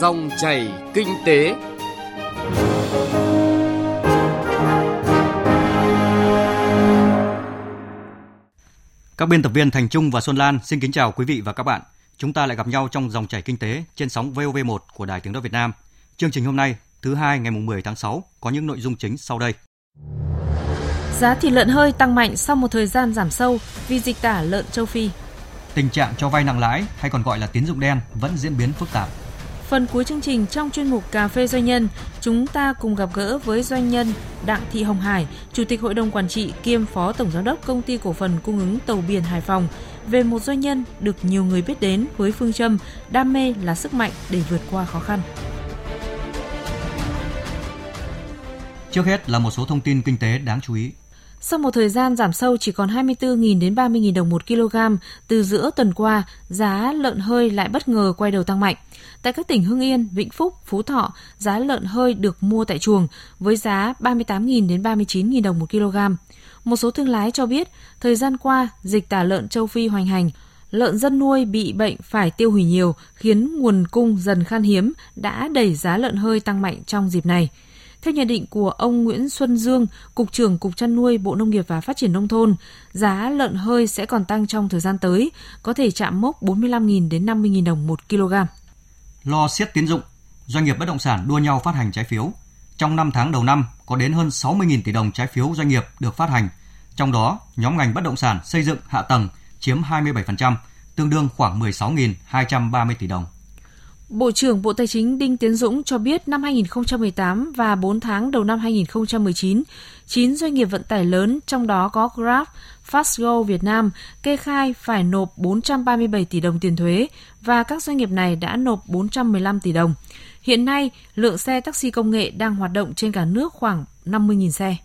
Dòng chảy kinh tế. Các biên tập viên Thành Trung và Xuân Lan xin kính chào quý vị và các bạn. Chúng ta lại gặp nhau trong dòng chảy kinh tế trên sóng VOV1 của Đài Tiếng nói Việt Nam. Chương trình hôm nay, thứ hai ngày 10 tháng 6 có những nội dung chính sau đây. Giá thịt lợn hơi tăng mạnh sau một thời gian giảm sâu vì dịch tả lợn châu Phi. Tình trạng cho vay nặng lãi hay còn gọi là tín dụng đen vẫn diễn biến phức tạp. Phần cuối chương trình trong chuyên mục Cà phê Doanh nhân, chúng ta cùng gặp gỡ với doanh nhân Đặng Thị Hồng Hải, Chủ tịch Hội đồng Quản trị kiêm Phó Tổng Giám đốc Công ty Cổ phần Cung ứng Tàu Biển Hải Phòng về một doanh nhân được nhiều người biết đến với phương châm đam mê là sức mạnh để vượt qua khó khăn. Trước hết là một số thông tin kinh tế đáng chú ý. Sau một thời gian giảm sâu chỉ còn 24.000 đến 30.000 đồng một kg, từ giữa tuần qua, giá lợn hơi lại bất ngờ quay đầu tăng mạnh. Tại các tỉnh Hưng Yên, Vĩnh Phúc, Phú Thọ, giá lợn hơi được mua tại chuồng với giá 38.000 đến 39.000 đồng một kg. Một số thương lái cho biết, thời gian qua, dịch tả lợn châu Phi hoành hành, lợn dân nuôi bị bệnh phải tiêu hủy nhiều, khiến nguồn cung dần khan hiếm, đã đẩy giá lợn hơi tăng mạnh trong dịp này. Theo nhận định của ông Nguyễn Xuân Dương, Cục trưởng Cục chăn nuôi Bộ Nông nghiệp và Phát triển Nông thôn, giá lợn hơi sẽ còn tăng trong thời gian tới, có thể chạm mốc 45.000 đến 50.000 đồng một kg. Lo siết tiến dụng, doanh nghiệp bất động sản đua nhau phát hành trái phiếu. Trong 5 tháng đầu năm, có đến hơn 60.000 tỷ đồng trái phiếu doanh nghiệp được phát hành. Trong đó, nhóm ngành bất động sản xây dựng hạ tầng chiếm 27%, tương đương khoảng 16.230 tỷ đồng. Bộ trưởng Bộ Tài chính Đinh Tiến Dũng cho biết năm 2018 và 4 tháng đầu năm 2019, 9 doanh nghiệp vận tải lớn, trong đó có Grab, Fastgo Việt Nam, kê khai phải nộp 437 tỷ đồng tiền thuế và các doanh nghiệp này đã nộp 415 tỷ đồng. Hiện nay, lượng xe taxi công nghệ đang hoạt động trên cả nước khoảng 50.000 xe.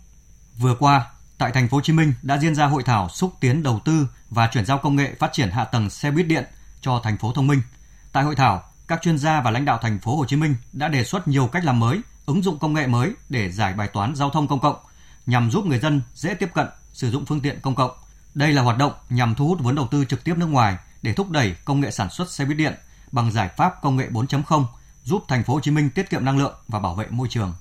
Vừa qua, tại thành phố Hồ Chí Minh đã diễn ra hội thảo xúc tiến đầu tư và chuyển giao công nghệ phát triển hạ tầng xe buýt điện cho thành phố thông minh. Tại hội thảo, các chuyên gia và lãnh đạo thành phố Hồ Chí Minh đã đề xuất nhiều cách làm mới, ứng dụng công nghệ mới để giải bài toán giao thông công cộng nhằm giúp người dân dễ tiếp cận sử dụng phương tiện công cộng. Đây là hoạt động nhằm thu hút vốn đầu tư trực tiếp nước ngoài để thúc đẩy công nghệ sản xuất xe buýt điện bằng giải pháp công nghệ 4.0, giúp thành phố Hồ Chí Minh tiết kiệm năng lượng và bảo vệ môi trường.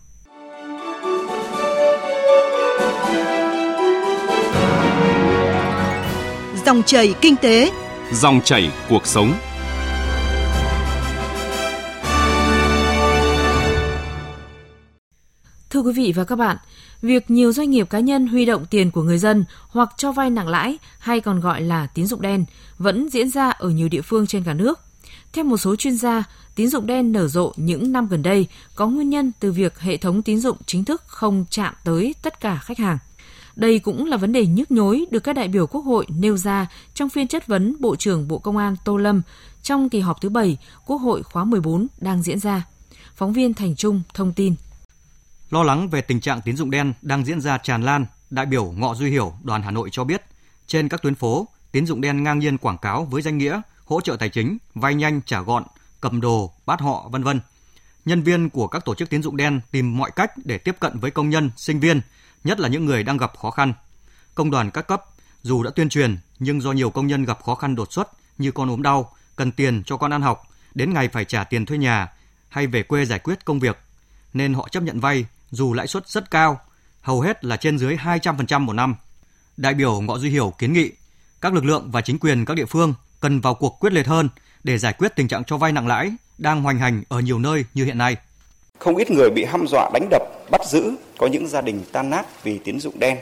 Dòng chảy kinh tế, dòng chảy cuộc sống. Quý vị và các bạn, việc nhiều doanh nghiệp cá nhân huy động tiền của người dân hoặc cho vay nặng lãi hay còn gọi là tín dụng đen vẫn diễn ra ở nhiều địa phương trên cả nước. Theo một số chuyên gia, tín dụng đen nở rộ những năm gần đây có nguyên nhân từ việc hệ thống tín dụng chính thức không chạm tới tất cả khách hàng. Đây cũng là vấn đề nhức nhối được các đại biểu Quốc hội nêu ra trong phiên chất vấn Bộ trưởng Bộ Công an Tô Lâm trong kỳ họp thứ 7 Quốc hội khóa 14 đang diễn ra. Phóng viên Thành Trung thông tin. Lo lắng về tình trạng tín dụng đen đang diễn ra tràn lan, đại biểu Ngọ Duy Hiểu, đoàn Hà Nội cho biết, trên các tuyến phố, tín dụng đen ngang nhiên quảng cáo với danh nghĩa hỗ trợ tài chính, vay nhanh trả gọn, cầm đồ, bắt họ, vân vân. Nhân viên của các tổ chức tín dụng đen tìm mọi cách để tiếp cận với công nhân, sinh viên, nhất là những người đang gặp khó khăn. Công đoàn các cấp dù đã tuyên truyền nhưng do nhiều công nhân gặp khó khăn đột xuất như con ốm đau, cần tiền cho con ăn học, đến ngày phải trả tiền thuê nhà hay về quê giải quyết công việc nên họ chấp nhận vay dù lãi suất rất cao, hầu hết là trên dưới 200% một năm. Đại biểu Ngọ Duy Hiểu kiến nghị các lực lượng và chính quyền các địa phương cần vào cuộc quyết liệt hơn để giải quyết tình trạng cho vay nặng lãi đang hoành hành ở nhiều nơi như hiện nay. Không ít người bị hăm dọa đánh đập, bắt giữ, có những gia đình tan nát vì tín dụng đen.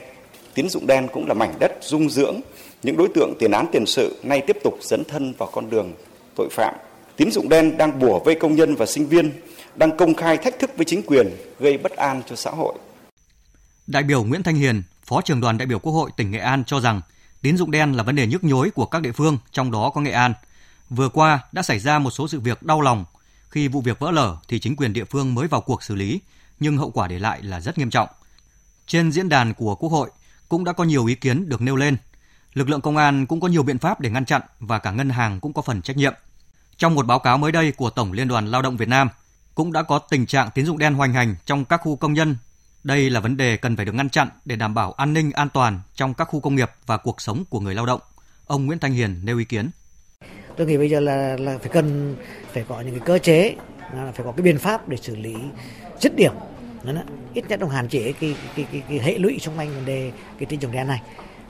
Tín dụng đen cũng là mảnh đất dung dưỡng những đối tượng tiền án tiền sự nay tiếp tục dấn thân vào con đường tội phạm. Tín dụng đen đang bùa vây công nhân và sinh viên đang công khai thách thức với chính quyền, gây bất an cho xã hội. Đại biểu Nguyễn Thanh Hiền, Phó trưởng đoàn đại biểu Quốc hội tỉnh Nghệ An cho rằng tín dụng đen là vấn đề nhức nhối của các địa phương, trong đó có Nghệ An. Vừa qua đã xảy ra một số sự việc đau lòng. Khi vụ việc vỡ lở thì chính quyền địa phương mới vào cuộc xử lý, nhưng hậu quả để lại là rất nghiêm trọng. Trên diễn đàn của Quốc hội cũng đã có nhiều ý kiến được nêu lên. Lực lượng công an cũng có nhiều biện pháp để ngăn chặn và cả ngân hàng cũng có phần trách nhiệm. Trong một báo cáo mới đây của Tổng Liên đoàn Lao động Việt Nam, cũng đã có tình trạng tín dụng đen hoành hành trong các khu công nhân. Đây là vấn đề cần phải được ngăn chặn để đảm bảo an ninh an toàn trong các khu công nghiệp và cuộc sống của người lao động. Ông Nguyễn Thanh Hiền nêu ý kiến. Tôi nghĩ bây giờ là là phải cần phải có những cái cơ chế là phải có cái biện pháp để xử lý dứt điểm ít nhất trong hạn chế cái, cái, cái, cái hệ lụy xung quanh vấn đề cái tín dụng đen này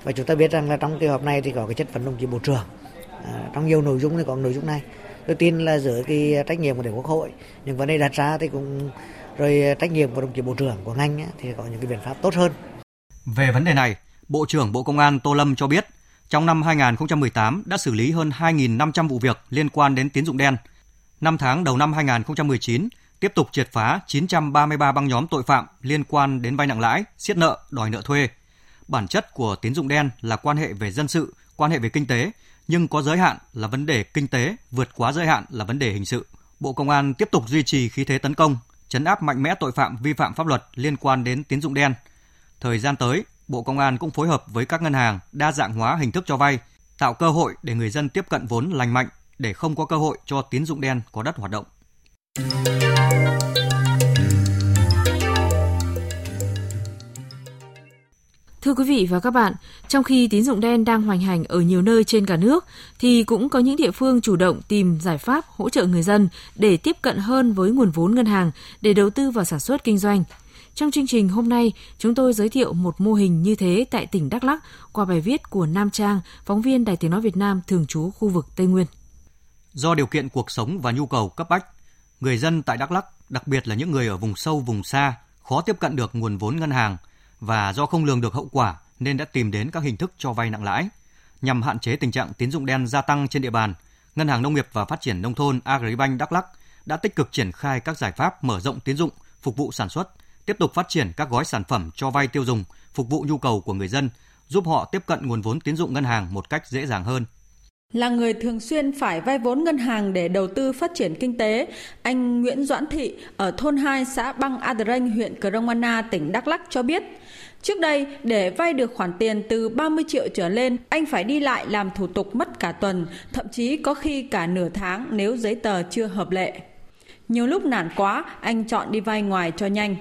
và chúng ta biết rằng là trong kỳ họp này thì có cái chất vấn đồng chí bộ trưởng à, trong nhiều nội dung thì có nội dung này tôi tin là giữa cái trách nhiệm của đại quốc hội những vấn đề đặt ra thì cũng rồi trách nhiệm của đồng chí bộ trưởng của ngành ấy, thì có những cái biện pháp tốt hơn về vấn đề này Bộ trưởng Bộ Công an Tô Lâm cho biết trong năm 2018 đã xử lý hơn 2.500 vụ việc liên quan đến tín dụng đen. Năm tháng đầu năm 2019 tiếp tục triệt phá 933 băng nhóm tội phạm liên quan đến vay nặng lãi, siết nợ, đòi nợ thuê. Bản chất của tín dụng đen là quan hệ về dân sự, quan hệ về kinh tế, nhưng có giới hạn là vấn đề kinh tế, vượt quá giới hạn là vấn đề hình sự. Bộ Công an tiếp tục duy trì khí thế tấn công, chấn áp mạnh mẽ tội phạm vi phạm pháp luật liên quan đến tín dụng đen. Thời gian tới, Bộ Công an cũng phối hợp với các ngân hàng đa dạng hóa hình thức cho vay, tạo cơ hội để người dân tiếp cận vốn lành mạnh để không có cơ hội cho tín dụng đen có đất hoạt động. Thưa quý vị và các bạn, trong khi tín dụng đen đang hoành hành ở nhiều nơi trên cả nước, thì cũng có những địa phương chủ động tìm giải pháp hỗ trợ người dân để tiếp cận hơn với nguồn vốn ngân hàng để đầu tư vào sản xuất kinh doanh. Trong chương trình hôm nay, chúng tôi giới thiệu một mô hình như thế tại tỉnh Đắk Lắk qua bài viết của Nam Trang, phóng viên Đài Tiếng Nói Việt Nam thường trú khu vực Tây Nguyên. Do điều kiện cuộc sống và nhu cầu cấp bách, người dân tại Đắk Lắk, đặc biệt là những người ở vùng sâu, vùng xa, khó tiếp cận được nguồn vốn ngân hàng và do không lường được hậu quả nên đã tìm đến các hình thức cho vay nặng lãi. Nhằm hạn chế tình trạng tín dụng đen gia tăng trên địa bàn, Ngân hàng Nông nghiệp và Phát triển Nông thôn Agribank Đắk Lắk đã tích cực triển khai các giải pháp mở rộng tín dụng, phục vụ sản xuất, tiếp tục phát triển các gói sản phẩm cho vay tiêu dùng, phục vụ nhu cầu của người dân, giúp họ tiếp cận nguồn vốn tín dụng ngân hàng một cách dễ dàng hơn. Là người thường xuyên phải vay vốn ngân hàng để đầu tư phát triển kinh tế, anh Nguyễn Doãn Thị ở thôn 2 xã Băng Adreng, huyện Cờ Anna, tỉnh Đắk Lắk cho biết, Trước đây, để vay được khoản tiền từ 30 triệu trở lên, anh phải đi lại làm thủ tục mất cả tuần, thậm chí có khi cả nửa tháng nếu giấy tờ chưa hợp lệ. Nhiều lúc nản quá, anh chọn đi vay ngoài cho nhanh.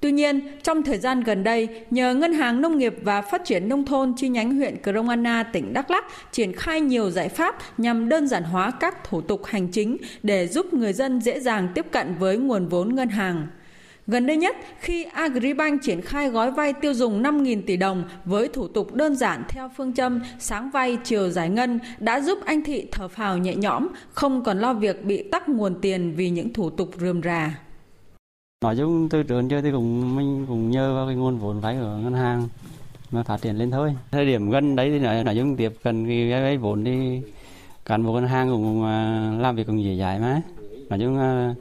Tuy nhiên, trong thời gian gần đây, nhờ Ngân hàng Nông nghiệp và Phát triển Nông thôn chi nhánh huyện Cromana, tỉnh Đắk Lắk triển khai nhiều giải pháp nhằm đơn giản hóa các thủ tục hành chính để giúp người dân dễ dàng tiếp cận với nguồn vốn ngân hàng. Gần đây nhất, khi Agribank triển khai gói vay tiêu dùng 5.000 tỷ đồng với thủ tục đơn giản theo phương châm sáng vay chiều giải ngân đã giúp anh Thị thở phào nhẹ nhõm, không còn lo việc bị tắc nguồn tiền vì những thủ tục rườm rà. Nói chung từ trường chơi thì cũng mình cũng nhờ vào cái nguồn vốn vay của ngân hàng mà phát triển lên thôi. Thời điểm gần đấy thì nói, nói chung tiếp cận cái vay vốn thì cán bộ ngân hàng cũng à, làm việc cũng dễ dãi mà. Nói chung à,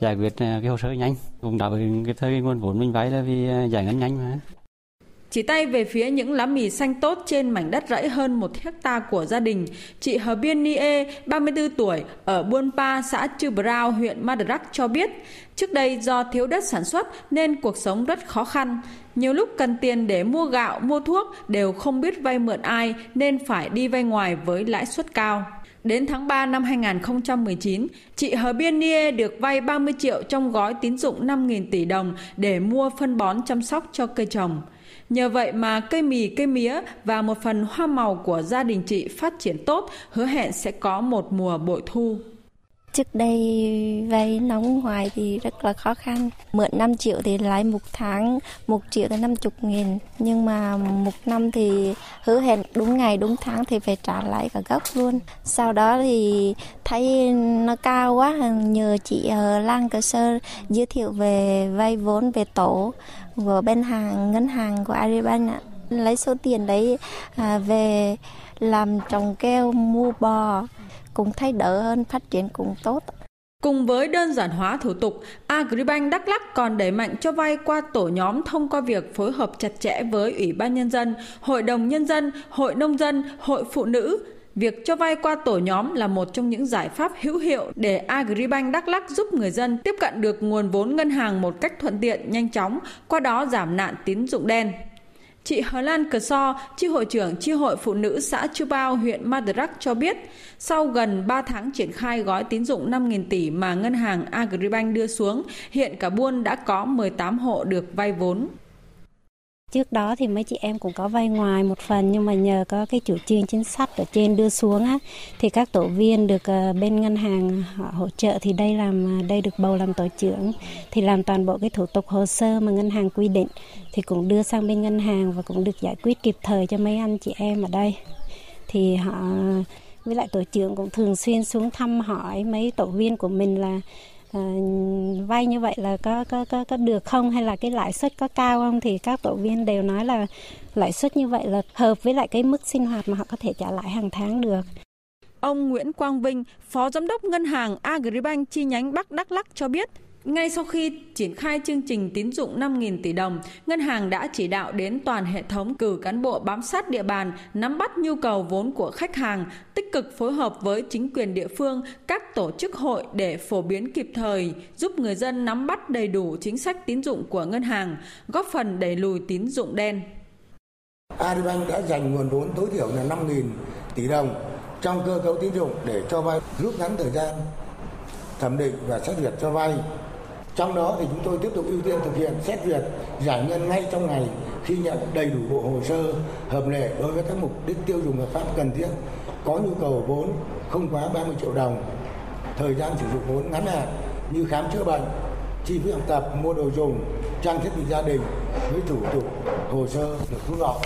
giải quyết à, cái hồ sơ nhanh cũng đáp ứng cái thời nguồn vốn mình vay là vì à, giải ngân nhanh mà. Chỉ tay về phía những lá mì xanh tốt trên mảnh đất rẫy hơn một hecta của gia đình, chị Hờ Biên Nie, 34 tuổi, ở Buôn Pa, xã Chư Brao, huyện Madrak cho biết, trước đây do thiếu đất sản xuất nên cuộc sống rất khó khăn. Nhiều lúc cần tiền để mua gạo, mua thuốc đều không biết vay mượn ai nên phải đi vay ngoài với lãi suất cao. Đến tháng 3 năm 2019, chị Hờ Biên Nie được vay 30 triệu trong gói tín dụng 5.000 tỷ đồng để mua phân bón chăm sóc cho cây trồng. Nhờ vậy mà cây mì, cây mía và một phần hoa màu của gia đình chị phát triển tốt, hứa hẹn sẽ có một mùa bội thu. Trước đây vay nóng ngoài thì rất là khó khăn. Mượn 5 triệu thì lãi một tháng 1 triệu tới 50 nghìn. Nhưng mà một năm thì hứa hẹn đúng ngày đúng tháng thì phải trả lại cả gốc luôn. Sau đó thì thấy nó cao quá, nhờ chị ở Lan Cơ Sơ giới thiệu về vay vốn về tổ của bên hàng ngân hàng của Agribank ạ. Lấy số tiền đấy à, về làm trồng keo mua bò cũng thay đỡ hơn, phát triển cũng tốt. Cùng với đơn giản hóa thủ tục, Agribank Đắk Lắk còn đẩy mạnh cho vay qua tổ nhóm thông qua việc phối hợp chặt chẽ với Ủy ban Nhân dân, Hội đồng Nhân dân, Hội Nông dân, Hội Phụ nữ. Việc cho vay qua tổ nhóm là một trong những giải pháp hữu hiệu để Agribank Đắk Lắk giúp người dân tiếp cận được nguồn vốn ngân hàng một cách thuận tiện, nhanh chóng, qua đó giảm nạn tín dụng đen. Chị Hờ Lan Cờ So, chi hội trưởng chi hội phụ nữ xã Chư Bao, huyện Madrak cho biết, sau gần 3 tháng triển khai gói tín dụng 5.000 tỷ mà ngân hàng Agribank đưa xuống, hiện cả buôn đã có 18 hộ được vay vốn. Trước đó thì mấy chị em cũng có vay ngoài một phần, nhưng mà nhờ có cái chủ trương chính sách ở trên đưa xuống á, thì các tổ viên được ờ, bên ngân hàng họ hỗ trợ thì đây làm ờ, đây được bầu làm tổ trưởng, thì làm toàn bộ cái thủ tục hồ sơ mà ngân hàng quy định, thì cũng đưa sang bên ngân hàng và cũng được giải quyết kịp thời cho mấy anh chị em ở đây. Thì họ, với lại tổ trưởng cũng thường xuyên xuống thăm hỏi mấy tổ viên của mình là À, vay như vậy là có có có có được không hay là cái lãi suất có cao không thì các tổ viên đều nói là lãi suất như vậy là hợp với lại cái mức sinh hoạt mà họ có thể trả lại hàng tháng được. Ông Nguyễn Quang Vinh, Phó Giám đốc Ngân hàng Agribank chi nhánh Bắc Đắk Lắk cho biết, ngay sau khi triển khai chương trình tín dụng 5.000 tỷ đồng, ngân hàng đã chỉ đạo đến toàn hệ thống cử cán bộ bám sát địa bàn, nắm bắt nhu cầu vốn của khách hàng, tích cực phối hợp với chính quyền địa phương, các tổ chức hội để phổ biến kịp thời, giúp người dân nắm bắt đầy đủ chính sách tín dụng của ngân hàng, góp phần đẩy lùi tín dụng đen. Agribank đã dành nguồn vốn tối thiểu là 5.000 tỷ đồng trong cơ cấu tín dụng để cho vay rút ngắn thời gian thẩm định và xét duyệt cho vay trong đó thì chúng tôi tiếp tục ưu tiên thực hiện xét duyệt, giải ngân ngay trong ngày, khi nhận đầy đủ bộ hồ sơ hợp lệ đối với các mục đích tiêu dùng hợp pháp cần thiết, có nhu cầu vốn không quá 30 triệu đồng, thời gian sử dụng vốn ngắn hạn như khám chữa bệnh, chi phí học tập, mua đồ dùng, trang thiết bị gia đình với thủ tục hồ sơ được rút gọn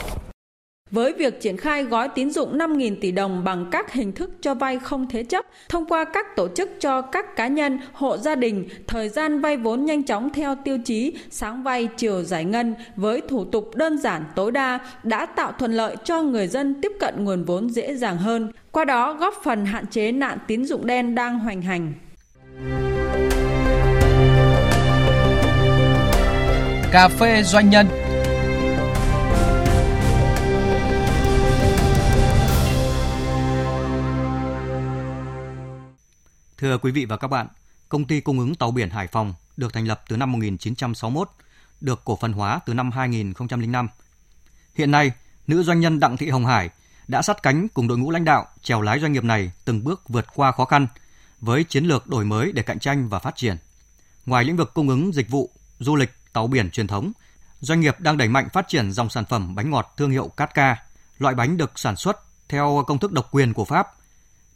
với việc triển khai gói tín dụng 5.000 tỷ đồng bằng các hình thức cho vay không thế chấp, thông qua các tổ chức cho các cá nhân, hộ gia đình, thời gian vay vốn nhanh chóng theo tiêu chí sáng vay chiều giải ngân với thủ tục đơn giản tối đa đã tạo thuận lợi cho người dân tiếp cận nguồn vốn dễ dàng hơn, qua đó góp phần hạn chế nạn tín dụng đen đang hoành hành. Cà phê doanh nhân Thưa quý vị và các bạn, công ty cung ứng tàu biển Hải Phòng được thành lập từ năm 1961, được cổ phần hóa từ năm 2005. Hiện nay, nữ doanh nhân Đặng Thị Hồng Hải đã sát cánh cùng đội ngũ lãnh đạo chèo lái doanh nghiệp này từng bước vượt qua khó khăn với chiến lược đổi mới để cạnh tranh và phát triển. Ngoài lĩnh vực cung ứng dịch vụ, du lịch, tàu biển truyền thống, doanh nghiệp đang đẩy mạnh phát triển dòng sản phẩm bánh ngọt thương hiệu Cát Ca. Loại bánh được sản xuất theo công thức độc quyền của Pháp.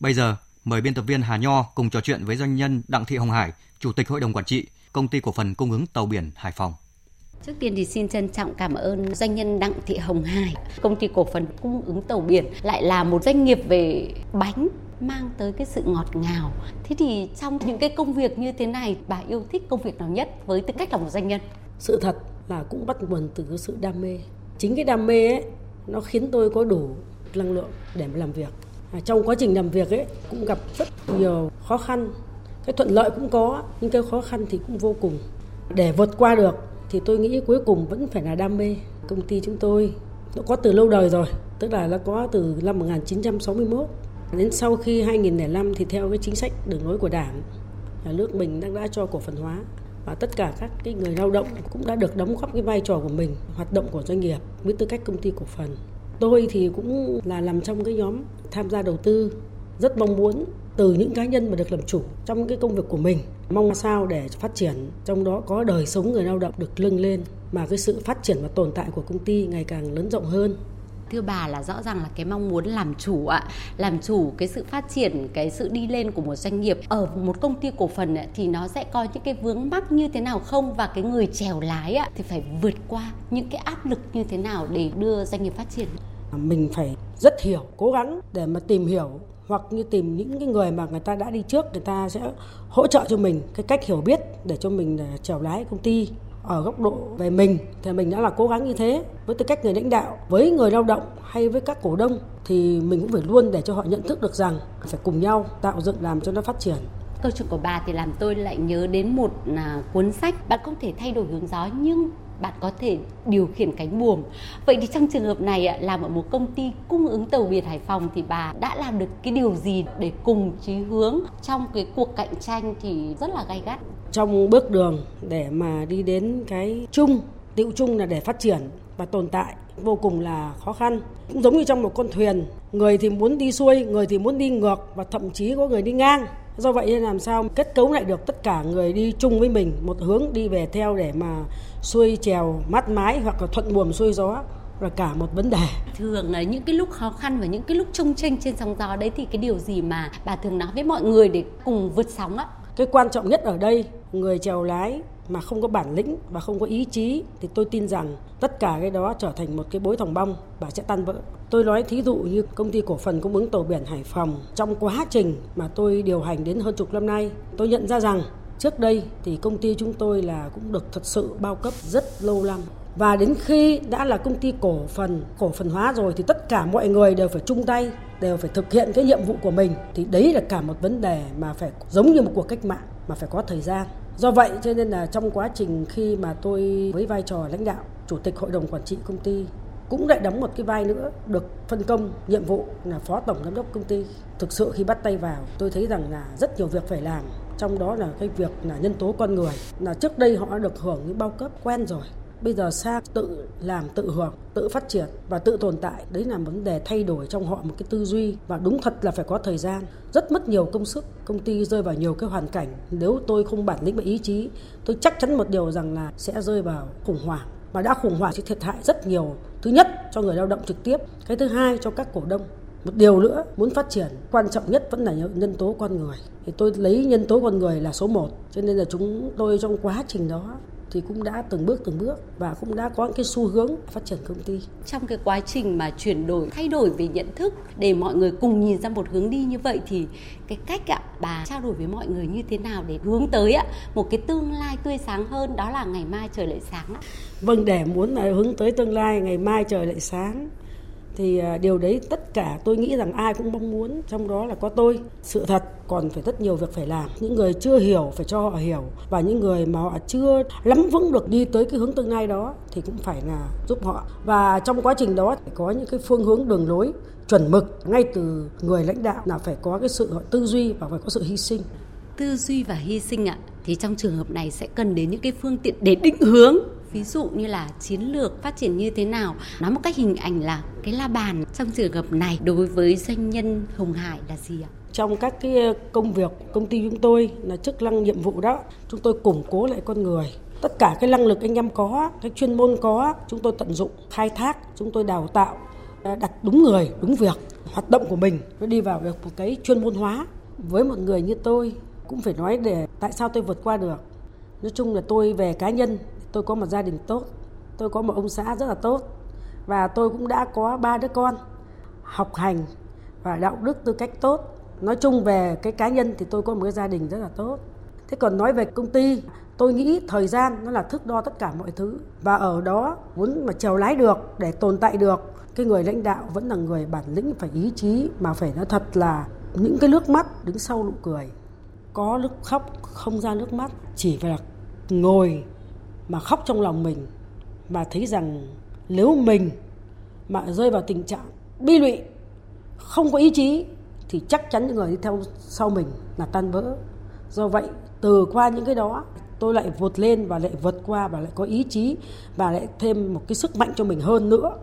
Bây giờ, Mời biên tập viên Hà Nho cùng trò chuyện với doanh nhân Đặng Thị Hồng Hải, Chủ tịch Hội đồng Quản trị, Công ty Cổ phần Cung ứng Tàu biển Hải Phòng. Trước tiên thì xin trân trọng cảm ơn doanh nhân Đặng Thị Hồng Hải. Công ty cổ phần cung ứng tàu biển lại là một doanh nghiệp về bánh mang tới cái sự ngọt ngào. Thế thì trong những cái công việc như thế này, bà yêu thích công việc nào nhất với tư cách là một doanh nhân? Sự thật là cũng bắt nguồn từ cái sự đam mê. Chính cái đam mê ấy nó khiến tôi có đủ năng lượng để mà làm việc trong quá trình làm việc ấy cũng gặp rất nhiều khó khăn. Cái thuận lợi cũng có nhưng cái khó khăn thì cũng vô cùng. Để vượt qua được thì tôi nghĩ cuối cùng vẫn phải là đam mê công ty chúng tôi. Nó có từ lâu đời rồi tức là nó có từ năm 1961 đến sau khi 2005 thì theo cái chính sách đường lối của đảng nhà nước mình đã, đã cho cổ phần hóa. Và tất cả các cái người lao động cũng đã được đóng góp cái vai trò của mình hoạt động của doanh nghiệp với tư cách công ty cổ phần tôi thì cũng là nằm trong cái nhóm tham gia đầu tư rất mong muốn từ những cá nhân mà được làm chủ trong cái công việc của mình mong sao để phát triển trong đó có đời sống người lao động được lưng lên mà cái sự phát triển và tồn tại của công ty ngày càng lớn rộng hơn. Thưa bà là rõ ràng là cái mong muốn làm chủ ạ làm chủ cái sự phát triển cái sự đi lên của một doanh nghiệp ở một công ty cổ phần ạ, thì nó sẽ có những cái vướng mắc như thế nào không? Và cái người chèo lái ạ, thì phải vượt qua những cái áp lực như thế nào để đưa doanh nghiệp phát triển? Mình phải rất hiểu, cố gắng để mà tìm hiểu hoặc như tìm những cái người mà người ta đã đi trước, người ta sẽ hỗ trợ cho mình cái cách hiểu biết để cho mình à, chèo lái công ty ở góc độ về mình. Thì mình đã là cố gắng như thế. Với tư cách người lãnh đạo, với người lao động hay với các cổ đông thì mình cũng phải luôn để cho họ nhận thức được rằng phải cùng nhau tạo dựng làm cho nó phát triển. Câu chuyện của bà thì làm tôi lại nhớ đến một à, cuốn sách. Bạn không thể thay đổi hướng gió nhưng bạn có thể điều khiển cánh buồm. Vậy thì trong trường hợp này làm ở một công ty cung ứng tàu biển Hải Phòng thì bà đã làm được cái điều gì để cùng chí hướng trong cái cuộc cạnh tranh thì rất là gay gắt. Trong bước đường để mà đi đến cái chung, tiêu chung là để phát triển và tồn tại vô cùng là khó khăn. Cũng giống như trong một con thuyền, người thì muốn đi xuôi, người thì muốn đi ngược và thậm chí có người đi ngang Do vậy nên làm sao kết cấu lại được tất cả người đi chung với mình một hướng đi về theo để mà xuôi trèo mát mái hoặc là thuận buồm xuôi gió là cả một vấn đề. Thường là những cái lúc khó khăn và những cái lúc trông tranh trên sóng gió đấy thì cái điều gì mà bà thường nói với mọi người để cùng vượt sóng á? Cái quan trọng nhất ở đây, người chèo lái mà không có bản lĩnh và không có ý chí thì tôi tin rằng tất cả cái đó trở thành một cái bối thòng bong và sẽ tan vỡ. Tôi nói thí dụ như công ty cổ phần cung ứng tàu biển Hải Phòng trong quá trình mà tôi điều hành đến hơn chục năm nay, tôi nhận ra rằng trước đây thì công ty chúng tôi là cũng được thật sự bao cấp rất lâu năm. Và đến khi đã là công ty cổ phần cổ phần hóa rồi thì tất cả mọi người đều phải chung tay đều phải thực hiện cái nhiệm vụ của mình. Thì đấy là cả một vấn đề mà phải giống như một cuộc cách mạng mà phải có thời gian do vậy, cho nên là trong quá trình khi mà tôi với vai trò lãnh đạo, chủ tịch hội đồng quản trị công ty cũng lại đóng một cái vai nữa, được phân công nhiệm vụ là phó tổng giám đốc công ty. Thực sự khi bắt tay vào, tôi thấy rằng là rất nhiều việc phải làm, trong đó là cái việc là nhân tố con người. Là trước đây họ đã được hưởng những bao cấp quen rồi bây giờ xa tự làm, tự hưởng, tự phát triển và tự tồn tại, đấy là vấn đề thay đổi trong họ một cái tư duy. Và đúng thật là phải có thời gian, rất mất nhiều công sức. Công ty rơi vào nhiều cái hoàn cảnh, nếu tôi không bản lĩnh và ý chí, tôi chắc chắn một điều rằng là sẽ rơi vào khủng hoảng. Mà đã khủng hoảng sẽ thiệt hại rất nhiều. Thứ nhất, cho người lao động trực tiếp. Cái thứ hai, cho các cổ đông. Một điều nữa, muốn phát triển, quan trọng nhất vẫn là nhân tố con người. Thì tôi lấy nhân tố con người là số 1 cho nên là chúng tôi trong quá trình đó thì cũng đã từng bước từng bước và cũng đã có cái xu hướng phát triển công ty. Trong cái quá trình mà chuyển đổi, thay đổi về nhận thức để mọi người cùng nhìn ra một hướng đi như vậy thì cái cách ạ bà trao đổi với mọi người như thế nào để hướng tới ạ một cái tương lai tươi sáng hơn đó là ngày mai trời lại sáng ạ. Vâng để muốn là hướng tới tương lai ngày mai trời lại sáng thì à, điều đấy tất cả tôi nghĩ rằng ai cũng mong muốn trong đó là có tôi. Sự thật, còn phải rất nhiều việc phải làm. Những người chưa hiểu phải cho họ hiểu. Và những người mà họ chưa lắm vững được đi tới cái hướng tương lai đó thì cũng phải là giúp họ. Và trong quá trình đó phải có những cái phương hướng đường lối chuẩn mực ngay từ người lãnh đạo là phải có cái sự tư duy và phải có sự hy sinh. Tư duy và hy sinh ạ, thì trong trường hợp này sẽ cần đến những cái phương tiện để định hướng ví dụ như là chiến lược phát triển như thế nào? Nói một cách hình ảnh là cái la bàn trong trường hợp này đối với doanh nhân Hồng Hải là gì ạ? Trong các cái ờ, công việc công ty chúng tôi là chức năng nhiệm vụ đó, chúng tôi củng cố lại con người. Tất cả cái năng lực anh em có, cái chuyên môn có, chúng tôi tận dụng, khai thác, chúng tôi đào tạo ờ, đặt đúng người, đúng việc, hoạt động của mình. Nó đi vào được một cái chuyên môn hóa. Với một người như tôi, cũng phải nói để tại sao tôi vượt qua được. Nói chung là tôi về cá nhân tôi có một gia đình tốt. Tôi có một ông xã rất là tốt. Và tôi cũng đã có ba đứa con học hành và đạo đức tư cách tốt. Nói chung về cái cá nhân thì tôi có một cái gia đình rất là tốt. Thế còn nói về công ty, tôi nghĩ thời gian nó là thước đo tất cả mọi thứ. Và ở đó muốn mà trèo lái được, để tồn tại được, cái người lãnh đạo vẫn là người bản lĩnh, phải ý chí, mà phải nói thật là những cái nước mắt đứng sau nụ cười. Có lúc khóc, không ra nước mắt. Chỉ phải là ngồi mà khóc trong lòng mình và thấy rằng nếu mình mà rơi vào tình trạng bi lụy không có ý chí thì chắc chắn những người đi theo sau mình là tan vỡ. Do vậy từ qua những cái đó tôi lại vượt lên và lại vượt qua và lại có ý chí và lại thêm một cái sức mạnh cho mình hơn nữa.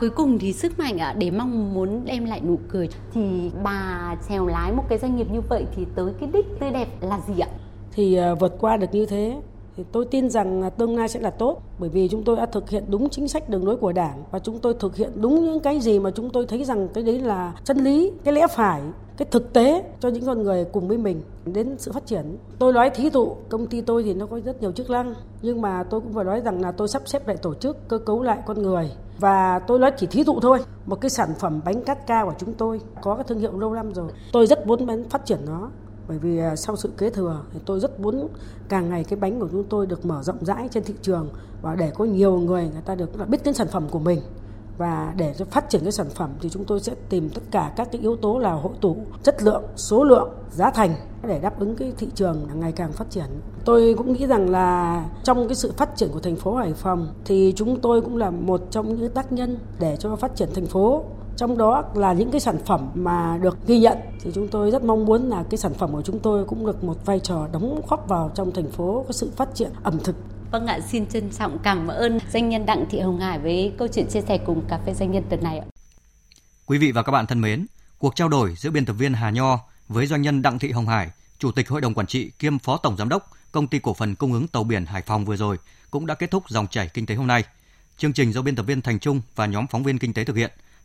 Cuối cùng thì sức mạnh ạ để mong muốn đem lại nụ cười thì bà chèo lái một cái doanh nghiệp như vậy thì tới cái đích tươi đẹp là gì ạ? Thì uh, vượt qua được như thế thì tôi tin rằng à, tương lai sẽ là tốt, bởi vì chúng tôi đã thực hiện đúng chính sách đường lối của đảng và chúng tôi thực hiện đúng những cái gì mà chúng tôi thấy rằng cái đấy là chân lý, cái lẽ phải, cái thực tế cho những con người cùng với mình đến sự phát triển. Tôi nói thí dụ, công ty tôi thì nó có rất nhiều chức năng, nhưng mà tôi cũng phải nói rằng là tôi sắp xếp lại tổ chức, cơ cấu lại con người. Và tôi nói chỉ thí dụ thôi, một cái sản phẩm bánh cát ca của chúng tôi có cái thương hiệu lâu năm rồi, tôi rất muốn phát triển nó bởi vì à, sau sự kế thừa thì tôi rất muốn càng ngày cái bánh của chúng tôi được mở rộng rãi trên thị trường và để có nhiều người người ta được biết đến sản phẩm của mình và để cho phát triển cái sản phẩm thì chúng tôi sẽ tìm tất cả các cái yếu tố là hội tụ chất lượng, số lượng, giá thành để đáp ứng cái thị trường ngày càng phát triển. Tôi cũng nghĩ rằng là trong cái sự phát triển của thành phố Hải Phòng thì chúng tôi cũng là một trong những tác nhân để cho phát triển thành phố trong đó là những cái sản phẩm mà được ghi nhận thì chúng tôi rất mong muốn là cái sản phẩm của chúng tôi cũng được một vai trò đóng góp vào trong thành phố có sự phát triển ẩm thực Vâng ạ, xin trân trọng cảm ơn doanh nhân Đặng Thị Hồng Hải với câu chuyện chia sẻ cùng Cà phê Doanh nhân tuần này ạ. Quý vị và các bạn thân mến, cuộc trao đổi giữa biên tập viên Hà Nho với doanh nhân Đặng Thị Hồng Hải, Chủ tịch Hội đồng Quản trị kiêm Phó Tổng Giám đốc Công ty Cổ phần Cung ứng Tàu biển Hải Phòng vừa rồi cũng đã kết thúc dòng chảy kinh tế hôm nay. Chương trình do biên tập viên Thành Trung và nhóm phóng viên kinh tế thực hiện –